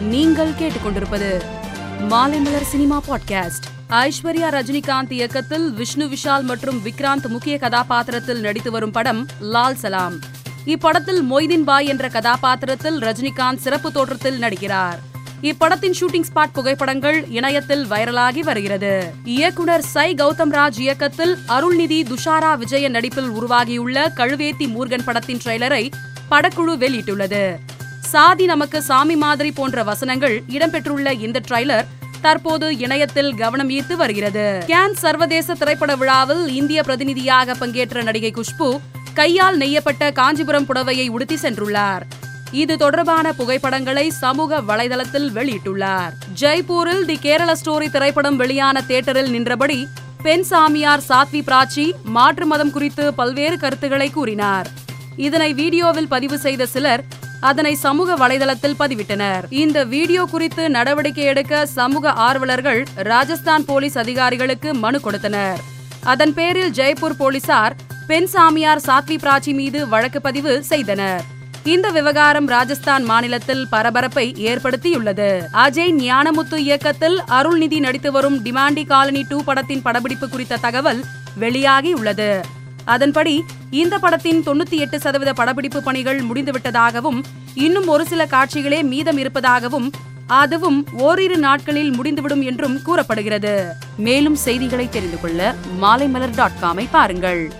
நீங்கள் கேட்டுக்கொண்டிருப்பது Maalaimalar cinema podcast. Aishwarya Rajinikanth இயக்கத்தில் விஷ்ணு விஷால் மற்றும் விக்ராந்த் முக்கிய கதாபாத்திரத்தில் நடித்து வரும் படம் லால் சலாம். இப்படத்தில் மொய்தீன் பாய் என்ற கதாபாத்திரத்தில் ரஜினிகாந்த் சிறப்பு தோற்றத்தில் நடிக்கிறார். இப்படத்தின் ஷூட்டிங் ஸ்பாட் புகைப்படங்கள் இணையத்தில் வைரலாகி வருகிறது. இயக்குனர் சை கௌதம் ராஜ் இயக்கத்தில் அருள்நிதி துஷாரா விஜய நடிப்பில் உருவாகியுள்ள கழுவேத்தி மூர்கன் படத்தின் ட்ரெய்லரை படக்குழு வெளியிட்டுள்ளது. சாதி நமக்கு சாமி மாதிரி போன்ற வசனங்கள் இடம்பெற்றுள்ள இந்த ட்ரைலர் தற்போது இணையத்தில் கவனம் ஈர்த்து வருகிறது. கேன் சர்வதேச திரைப்பட விழாவில் இந்திய பிரதிநிதியாக பங்கேற்ற நடிகை குஷ்பு கையால் நெய்யப்பட்ட காஞ்சிபுரம் புடவையை உடுத்தி சென்றுள்ளார். இது தொடர்பான புகைப்படங்களை சமூக வலைதளத்தில் வெளியிட்டுள்ளார். ஜெய்ப்பூரில் தி கேரள ஸ்டோரி திரைப்படம் வெளியான தியேட்டரில் நின்றபடி பெண் சாமியார் சாத்வி பிராச்சி மாற்று மதம் குறித்து பல்வேறு கருத்துக்களை கூறினார். இதனை வீடியோவில் பதிவு செய்த சிலர் அதனை சமூக வலைதளத்தில் பதிவிட்டனர். இந்த வீடியோ குறித்து நடவடிக்கை எடுக்க சமூக ஆர்வலர்கள் ராஜஸ்தான் போலீஸ் அதிகாரிகளுக்கு மனு கொடுத்தனர். அதன் பேரில் ஜெய்ப்பூர் போலீசார் பெண் சாமியார் சாத்வி பிராச்சி மீது வழக்கு பதிவு செய்தனர். இந்த விவகாரம் ராஜஸ்தான் மாநிலத்தில் பரபரப்பை ஏற்படுத்தியுள்ளது. அஜய் ஞானமுத்து இயக்கத்தில் அருள்நிதி நடித்து வரும் டிமாண்டி காலனி டூ படத்தின் படப்பிடிப்பு குறித்த தகவல் வெளியாகியுள்ளது. அதன்படி இந்த படத்தின் தொண்ணூத்தி எட்டு சதவீத படப்பிடிப்பு பணிகள் முடிந்துவிட்டதாகவும் இன்னும் ஒரு சில காட்சிகளே மீதம் இருப்பதாகவும் அதுவும் ஓரிரு நாட்களில் முடிந்துவிடும் என்றும் கூறப்படுகிறது. மேலும் செய்திகளை தெரிந்து கொள்ள மாலைமலர் டாட் காமை பாருங்கள்.